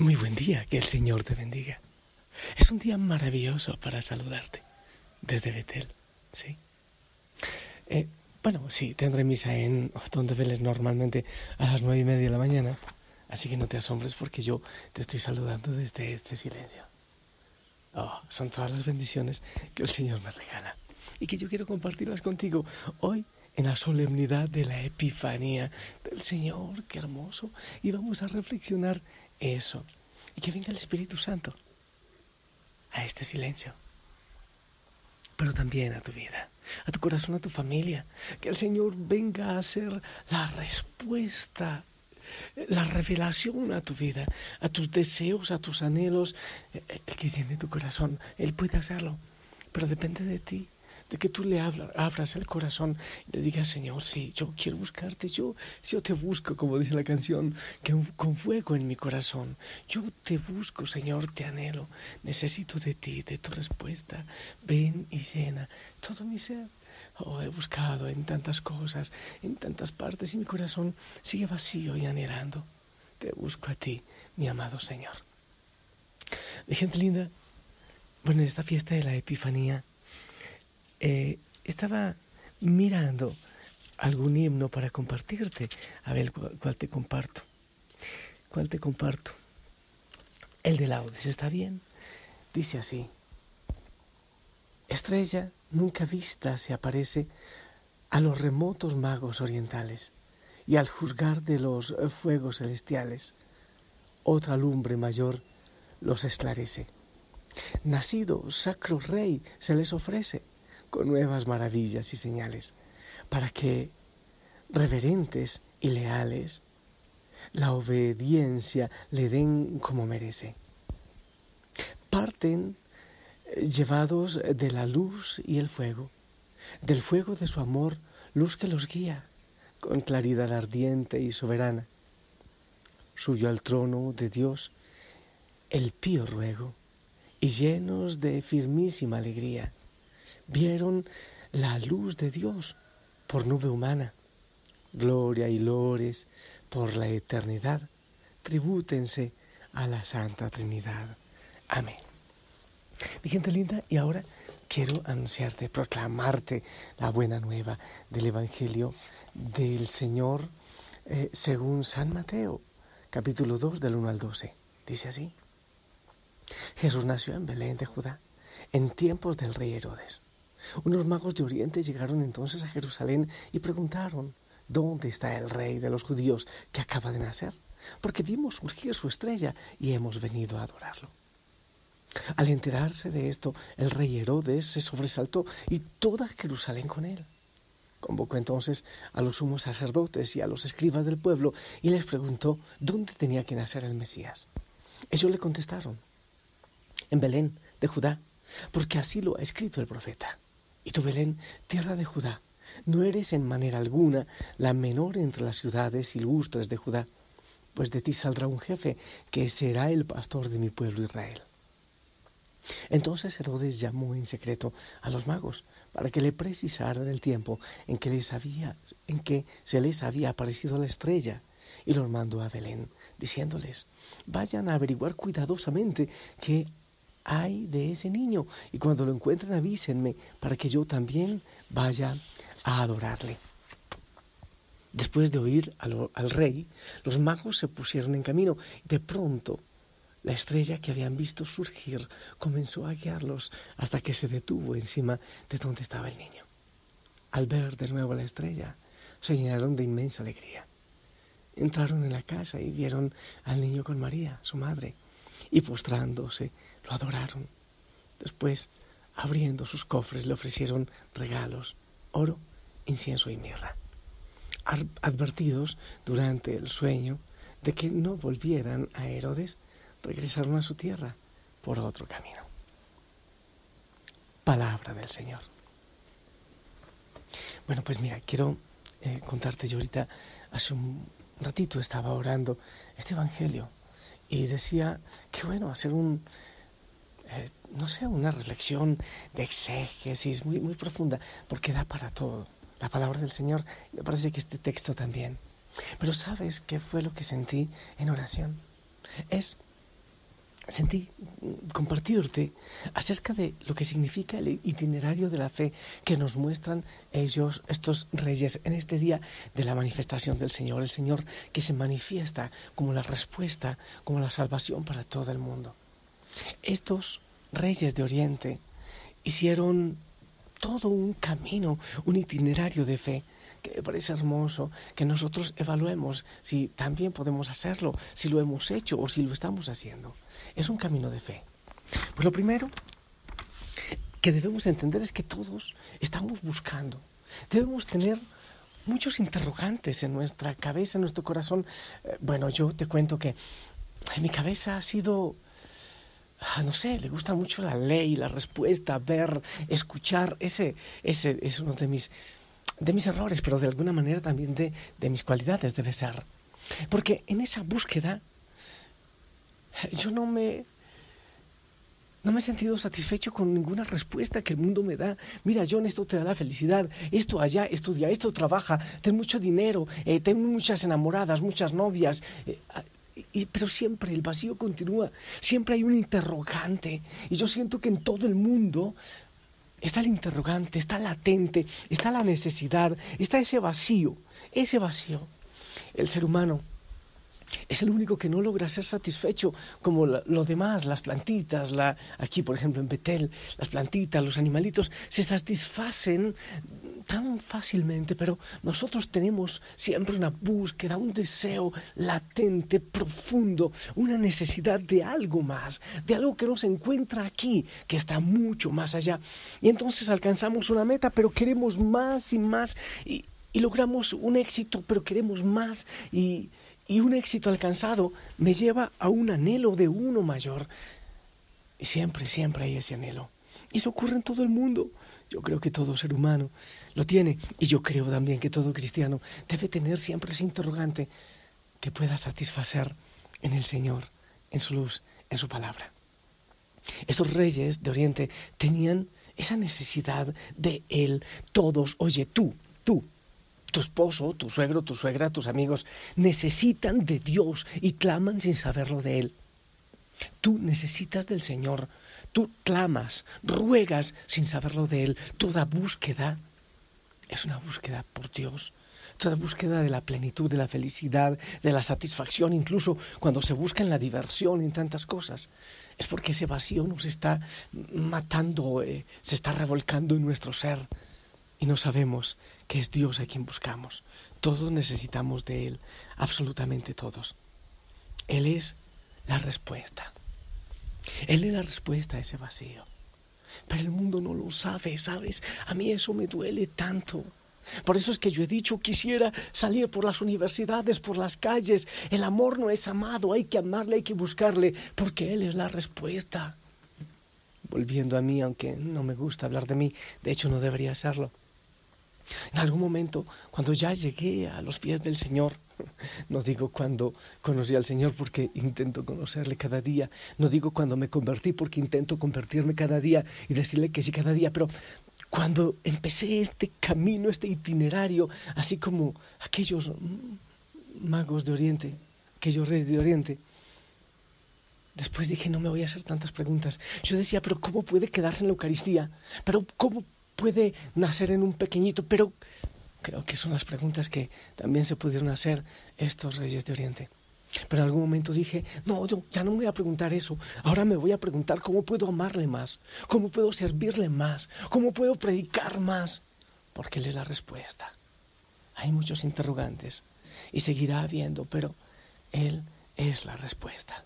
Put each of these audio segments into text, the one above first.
Muy buen día, que el Señor te bendiga. Es un día maravilloso para saludarte desde Betel, ¿sí? Eh, bueno, sí, tendré misa en donde veles normalmente a las nueve y media de la mañana, así que no te asombres porque yo te estoy saludando desde este silencio. Oh, son todas las bendiciones que el Señor me regala y que yo quiero compartirlas contigo hoy en la solemnidad de la Epifanía del Señor, qué hermoso, y vamos a reflexionar eso. Y que venga el Espíritu Santo a este silencio. Pero también a tu vida, a tu corazón, a tu familia. Que el Señor venga a ser la respuesta, la revelación a tu vida, a tus deseos, a tus anhelos. El que llene tu corazón, Él puede hacerlo. Pero depende de ti de que tú le abras el corazón y le digas, Señor, sí, yo quiero buscarte, yo, yo te busco, como dice la canción, que con fuego en mi corazón. Yo te busco, Señor, te anhelo, necesito de ti, de tu respuesta. Ven y llena todo mi ser. Oh, he buscado en tantas cosas, en tantas partes, y mi corazón sigue vacío y anhelando. Te busco a ti, mi amado Señor. Mi gente linda, bueno, en esta fiesta de la Epifanía, eh, estaba mirando algún himno para compartirte. A ver cuál, te comparto. ¿Cuál te comparto? El de laudes, ¿está bien? Dice así. Estrella nunca vista se aparece a los remotos magos orientales y al juzgar de los fuegos celestiales, otra lumbre mayor los esclarece. Nacido sacro rey se les ofrece con nuevas maravillas y señales, para que, reverentes y leales, la obediencia le den como merece. Parten eh, llevados de la luz y el fuego, del fuego de su amor, luz que los guía, con claridad ardiente y soberana. Suyo al trono de Dios el pío ruego, y llenos de firmísima alegría, vieron la luz de Dios por nube humana. Gloria y lores por la eternidad, tribútense a la Santa Trinidad. Amén. Mi gente linda, y ahora quiero anunciarte, proclamarte la buena nueva del Evangelio del Señor eh, según San Mateo, capítulo 2 del 1 al 12. Dice así. Jesús nació en Belén de Judá, en tiempos del rey Herodes. Unos magos de Oriente llegaron entonces a Jerusalén y preguntaron, ¿dónde está el rey de los judíos que acaba de nacer? Porque vimos surgir su estrella y hemos venido a adorarlo. Al enterarse de esto, el rey Herodes se sobresaltó y toda Jerusalén con él. Convocó entonces a los sumos sacerdotes y a los escribas del pueblo y les preguntó dónde tenía que nacer el Mesías. Ellos le contestaron, en Belén, de Judá, porque así lo ha escrito el profeta. Y tú, Belén, tierra de Judá, no eres en manera alguna la menor entre las ciudades ilustres de Judá, pues de ti saldrá un jefe que será el pastor de mi pueblo Israel. Entonces Herodes llamó en secreto a los magos para que le precisaran el tiempo en que, les había, en que se les había aparecido la estrella y los mandó a Belén, diciéndoles, vayan a averiguar cuidadosamente qué hay de ese niño y cuando lo encuentren avísenme para que yo también vaya a adorarle. Después de oír al, al rey, los magos se pusieron en camino de pronto la estrella que habían visto surgir comenzó a guiarlos hasta que se detuvo encima de donde estaba el niño. Al ver de nuevo la estrella, se llenaron de inmensa alegría. Entraron en la casa y vieron al niño con María, su madre, y postrándose lo adoraron. Después, abriendo sus cofres, le ofrecieron regalos, oro, incienso y mirra. Advertidos durante el sueño de que no volvieran a Herodes, regresaron a su tierra por otro camino. Palabra del Señor. Bueno, pues mira, quiero eh, contarte yo ahorita, hace un ratito estaba orando este Evangelio y decía que bueno, hacer un, eh, no sé, una reflexión de exégesis muy, muy profunda, porque da para todo. La palabra del Señor, me parece que este texto también. Pero ¿sabes qué fue lo que sentí en oración? Es sentí compartirte acerca de lo que significa el itinerario de la fe que nos muestran ellos, estos reyes, en este día de la manifestación del Señor, el Señor que se manifiesta como la respuesta, como la salvación para todo el mundo. Estos reyes de Oriente hicieron todo un camino, un itinerario de fe que parece hermoso que nosotros evaluemos si también podemos hacerlo, si lo hemos hecho o si lo estamos haciendo. Es un camino de fe. Pues lo primero que debemos entender es que todos estamos buscando. Debemos tener muchos interrogantes en nuestra cabeza, en nuestro corazón. Eh, bueno, yo te cuento que en mi cabeza ha sido no sé, le gusta mucho la ley, la respuesta, ver, escuchar. Ese, ese es uno de mis de mis errores, pero de alguna manera también de, de mis cualidades debe ser. Porque en esa búsqueda yo no me, no me he sentido satisfecho con ninguna respuesta que el mundo me da. Mira, John, esto te da la felicidad, esto allá, estudia, esto trabaja, ten mucho dinero, eh, ten muchas enamoradas, muchas novias. Eh, pero siempre el vacío continúa, siempre hay un interrogante. Y yo siento que en todo el mundo está el interrogante, está latente, está la necesidad, está ese vacío, ese vacío. El ser humano es el único que no logra ser satisfecho como lo demás, las plantitas, la, aquí por ejemplo en Betel, las plantitas, los animalitos se satisfacen tan fácilmente, pero nosotros tenemos siempre una búsqueda, un deseo latente, profundo, una necesidad de algo más, de algo que no se encuentra aquí, que está mucho más allá. Y entonces alcanzamos una meta, pero queremos más y más, y, y logramos un éxito, pero queremos más, y, y un éxito alcanzado me lleva a un anhelo de uno mayor. Y siempre, siempre hay ese anhelo. Y eso ocurre en todo el mundo. Yo creo que todo ser humano lo tiene. Y yo creo también que todo cristiano debe tener siempre ese interrogante que pueda satisfacer en el Señor, en su luz, en su palabra. Estos reyes de Oriente tenían esa necesidad de Él. Todos, oye, tú, tú, tu esposo, tu suegro, tu suegra, tus amigos necesitan de Dios y claman sin saberlo de Él. Tú necesitas del Señor, tú clamas, ruegas sin saberlo de Él. Toda búsqueda es una búsqueda por Dios. Toda búsqueda de la plenitud, de la felicidad, de la satisfacción, incluso cuando se busca en la diversión, en tantas cosas, es porque ese vacío nos está matando, eh, se está revolcando en nuestro ser y no sabemos que es Dios a quien buscamos. Todos necesitamos de Él, absolutamente todos. Él es la respuesta. Él es la respuesta a ese vacío. Pero el mundo no lo sabe, ¿sabes? A mí eso me duele tanto. Por eso es que yo he dicho, quisiera salir por las universidades, por las calles. El amor no es amado, hay que amarle, hay que buscarle, porque Él es la respuesta. Volviendo a mí, aunque no me gusta hablar de mí, de hecho no debería hacerlo. En algún momento, cuando ya llegué a los pies del Señor, no digo cuando conocí al Señor porque intento conocerle cada día, no digo cuando me convertí porque intento convertirme cada día y decirle que sí cada día, pero cuando empecé este camino, este itinerario, así como aquellos magos de Oriente, aquellos reyes de Oriente, Después dije, no me voy a hacer tantas preguntas. Yo decía, pero ¿cómo puede quedarse en la Eucaristía? ¿Pero cómo puede nacer en un pequeñito, pero creo que son las preguntas que también se pudieron hacer estos reyes de Oriente. Pero en algún momento dije, no, yo ya no me voy a preguntar eso, ahora me voy a preguntar cómo puedo amarle más, cómo puedo servirle más, cómo puedo predicar más, porque Él es la respuesta. Hay muchos interrogantes y seguirá habiendo, pero Él es la respuesta.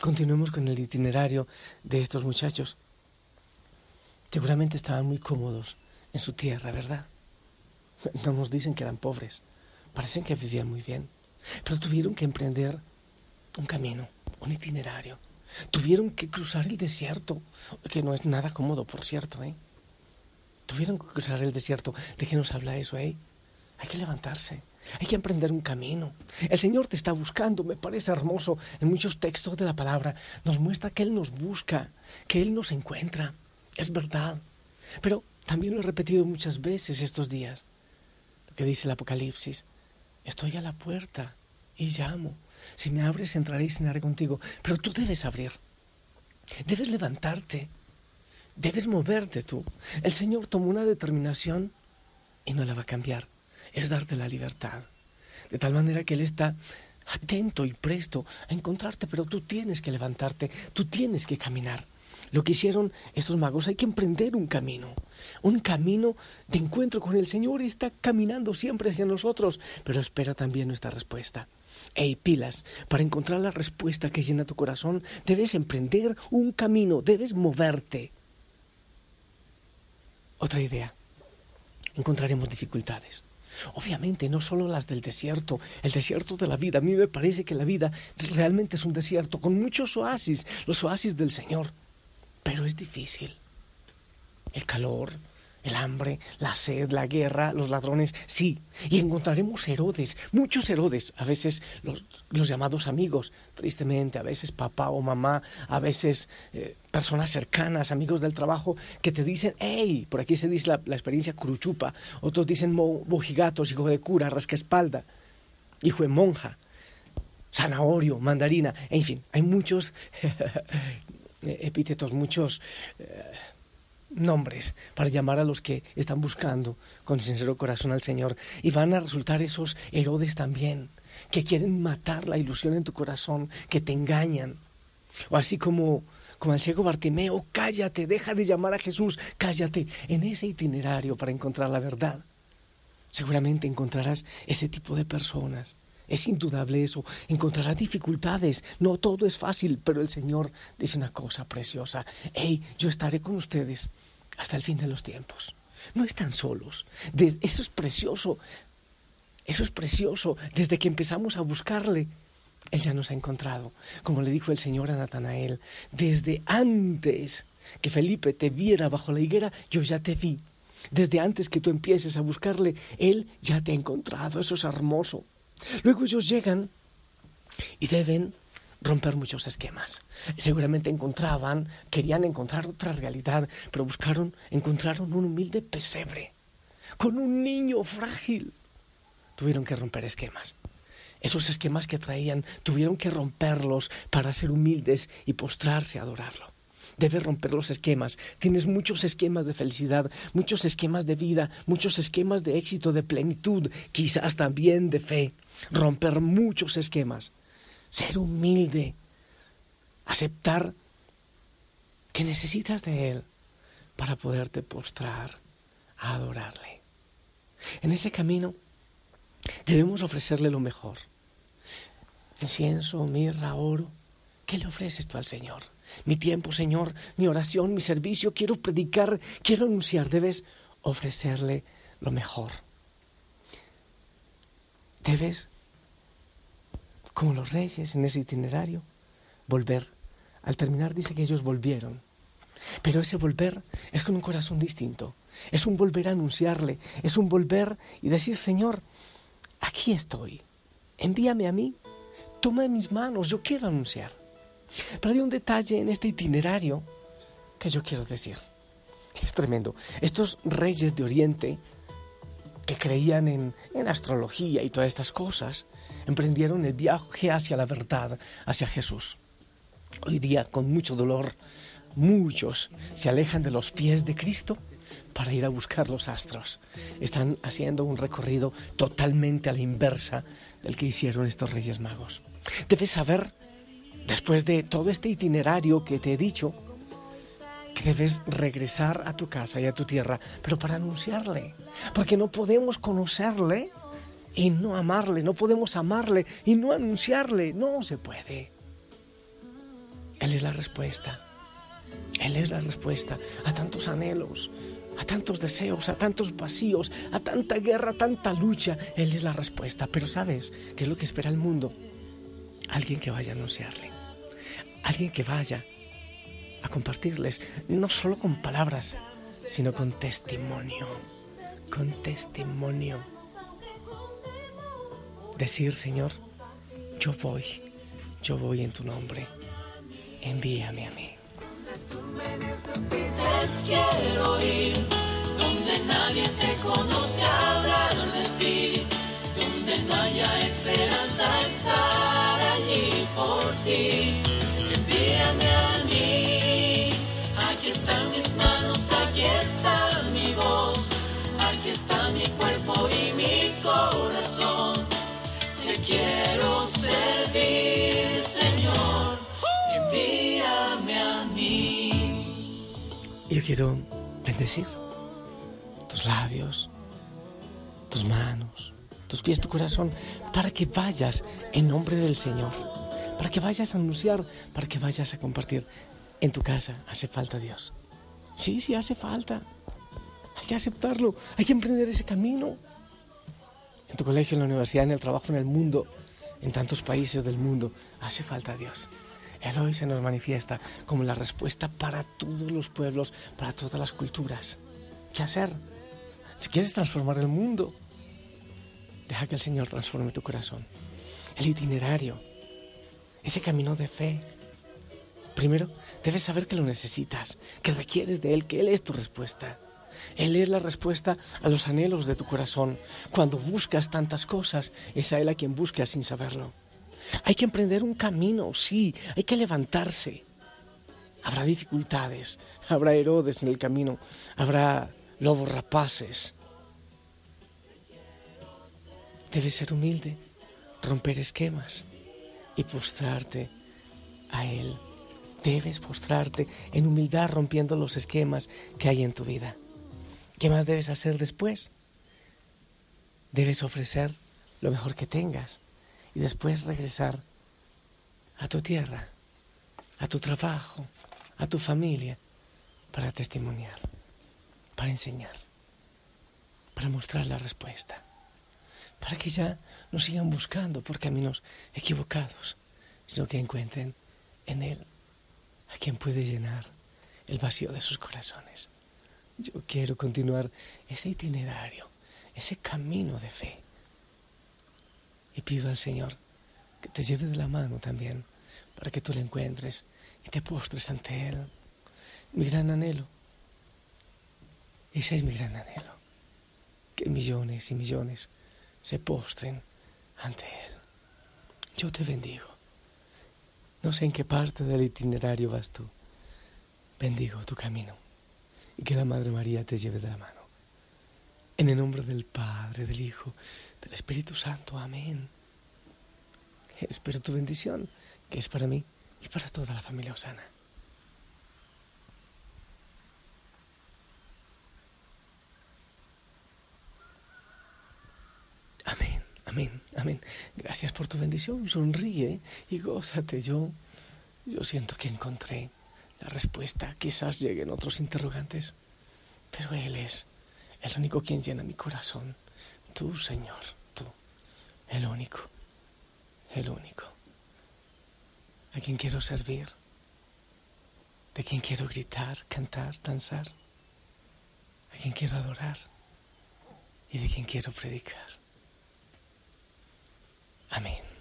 Continuemos con el itinerario de estos muchachos. Seguramente estaban muy cómodos en su tierra, ¿verdad? No nos dicen que eran pobres, parecen que vivían muy bien, pero tuvieron que emprender un camino, un itinerario. Tuvieron que cruzar el desierto, que no es nada cómodo, por cierto, ¿eh? Tuvieron que cruzar el desierto. ¿De qué nos habla eso, eh? Hay que levantarse, hay que emprender un camino. El Señor te está buscando, me parece hermoso. En muchos textos de la palabra nos muestra que Él nos busca, que Él nos encuentra. Es verdad. Pero también lo he repetido muchas veces estos días. Lo que dice el Apocalipsis. Estoy a la puerta y llamo. Si me abres, entraré y cenaré contigo. Pero tú debes abrir. Debes levantarte. Debes moverte tú. El Señor tomó una determinación y no la va a cambiar. Es darte la libertad. De tal manera que Él está atento y presto a encontrarte, pero tú tienes que levantarte, tú tienes que caminar. Lo que hicieron estos magos, hay que emprender un camino, un camino de encuentro con el Señor, está caminando siempre hacia nosotros, pero espera también nuestra respuesta. Ey, pilas, para encontrar la respuesta que llena tu corazón, debes emprender un camino, debes moverte. Otra idea, encontraremos dificultades. Obviamente, no solo las del desierto, el desierto de la vida. A mí me parece que la vida realmente es un desierto con muchos oasis, los oasis del Señor. Pero es difícil. El calor, el hambre, la sed, la guerra, los ladrones, sí. Y encontraremos Herodes, muchos Herodes, a veces los, llamados amigos, tristemente, a veces papá o mamá, a veces eh, personas cercanas, amigos del trabajo, que te dicen, hey, por aquí se dice la, experiencia curuchupa, otros dicen mojigatos, hijo de cura, rasca espalda, hijo de monja, zanahorio, mandarina, en fin, hay muchos epítetos, muchos... Eh, nombres para llamar a los que están buscando con sincero corazón al Señor. Y van a resultar esos Herodes también, que quieren matar la ilusión en tu corazón, que te engañan. O así como, como el ciego Bartimeo, cállate, deja de llamar a Jesús, cállate, en ese itinerario para encontrar la verdad. Seguramente encontrarás ese tipo de personas. Es indudable eso. Encontrarás dificultades. No todo es fácil, pero el Señor dice una cosa preciosa. Hey, yo estaré con ustedes hasta el fin de los tiempos. No están solos. eso es precioso. Eso es precioso. Desde que empezamos a buscarle, Él ya nos ha encontrado. Como le dijo el Señor a Natanael, desde antes que Felipe te viera bajo la higuera, yo ya te vi. Desde antes que tú empieces a buscarle, Él ya te ha encontrado. Eso es hermoso. Luego ellos llegan y deben romper muchos esquemas. Seguramente encontraban, querían encontrar otra realidad, pero buscaron, encontraron un humilde pesebre con un niño frágil. Tuvieron que romper esquemas. Esos esquemas que traían tuvieron que romperlos para ser humildes y postrarse a adorarlo. Debes romper los esquemas. Tienes muchos esquemas de felicidad, muchos esquemas de vida, muchos esquemas de éxito, de plenitud, quizás también de fe. Romper muchos esquemas ser humilde, aceptar que necesitas de Él para poderte postrar a adorarle. En ese camino debemos ofrecerle lo mejor. Incienso, mirra, oro. ¿Qué le ofreces tú al Señor? Mi tiempo, Señor, mi oración, mi servicio, quiero predicar, quiero anunciar. Debes ofrecerle lo mejor. Debes como los reyes en ese itinerario, volver. Al terminar dice que ellos volvieron. Pero ese volver es con un corazón distinto. Es un volver a anunciarle, es un volver y decir, Señor, aquí estoy. Envíame a mí. Toma en mis manos, yo quiero anunciar. Pero hay un detalle en este itinerario que yo quiero decir. Es tremendo. Estos reyes de Oriente que creían en, en astrología y todas estas cosas, emprendieron el viaje hacia la verdad, hacia Jesús. Hoy día, con mucho dolor, muchos se alejan de los pies de Cristo para ir a buscar los astros. Están haciendo un recorrido totalmente a la inversa del que hicieron estos reyes magos. Debes saber, después de todo este itinerario que te he dicho, que debes regresar a tu casa y a tu tierra, pero para anunciarle, porque no podemos conocerle y no amarle, no podemos amarle y no anunciarle, no se puede. Él es la respuesta, Él es la respuesta a tantos anhelos, a tantos deseos, a tantos vacíos, a tanta guerra, a tanta lucha. Él es la respuesta, pero ¿sabes qué es lo que espera el mundo? Alguien que vaya a anunciarle, alguien que vaya a compartirles, no solo con palabras, sino con testimonio, con testimonio decir, Señor, yo voy, yo voy en tu nombre, envíame a mí. Quiero ir donde nadie te conozca hablar de ti, donde no haya esperanza estar allí por ti. Envíame a mí, aquí están mis manos, aquí está mi voz, aquí está mi cuerpo. Y quiero bendecir tus labios, tus manos, tus pies, tu corazón, para que vayas en nombre del Señor, para que vayas a anunciar, para que vayas a compartir. En tu casa hace falta Dios. Sí, sí, hace falta. Hay que aceptarlo, hay que emprender ese camino. En tu colegio, en la universidad, en el trabajo, en el mundo, en tantos países del mundo, hace falta Dios. Hoy se nos manifiesta como la respuesta para todos los pueblos, para todas las culturas. ¿Qué hacer? Si quieres transformar el mundo, deja que el Señor transforme tu corazón. El itinerario, ese camino de fe. Primero, debes saber que lo necesitas, que requieres de Él, que Él es tu respuesta. Él es la respuesta a los anhelos de tu corazón. Cuando buscas tantas cosas, es a Él a quien buscas sin saberlo. Hay que emprender un camino, sí, hay que levantarse. Habrá dificultades, habrá Herodes en el camino, habrá lobos rapaces. Debes ser humilde, romper esquemas y postrarte a Él. Debes postrarte en humildad rompiendo los esquemas que hay en tu vida. ¿Qué más debes hacer después? Debes ofrecer lo mejor que tengas y después regresar a tu tierra, a tu trabajo, a tu familia, para testimoniar, para enseñar, para mostrar la respuesta, para que ya no sigan buscando por caminos equivocados, sino que encuentren en Él a quien puede llenar el vacío de sus corazones. Yo quiero continuar ese itinerario, ese camino de fe y pido al Señor que te lleve de la mano también para que tú le encuentres y te postres ante Él. Mi gran anhelo, ese es mi gran anhelo, que millones y millones se postren ante Él. Yo te bendigo. No sé en qué parte del itinerario vas tú. Bendigo tu camino y que la Madre María te lleve de la mano. En el nombre del Padre, del Hijo, del Espíritu Santo. Amén. Espero tu bendición, que es para mí y para toda la familia Osana. Amén, amén, amén. Gracias por tu bendición. Sonríe y gózate. Yo, yo siento que encontré la respuesta. Quizás lleguen otros interrogantes, pero Él es el único quien llena mi corazón. Tú, Señor, tú, el único, el único, a quien quiero servir, de quien quiero gritar, cantar, danzar, a quien quiero adorar y de quien quiero predicar. Amén.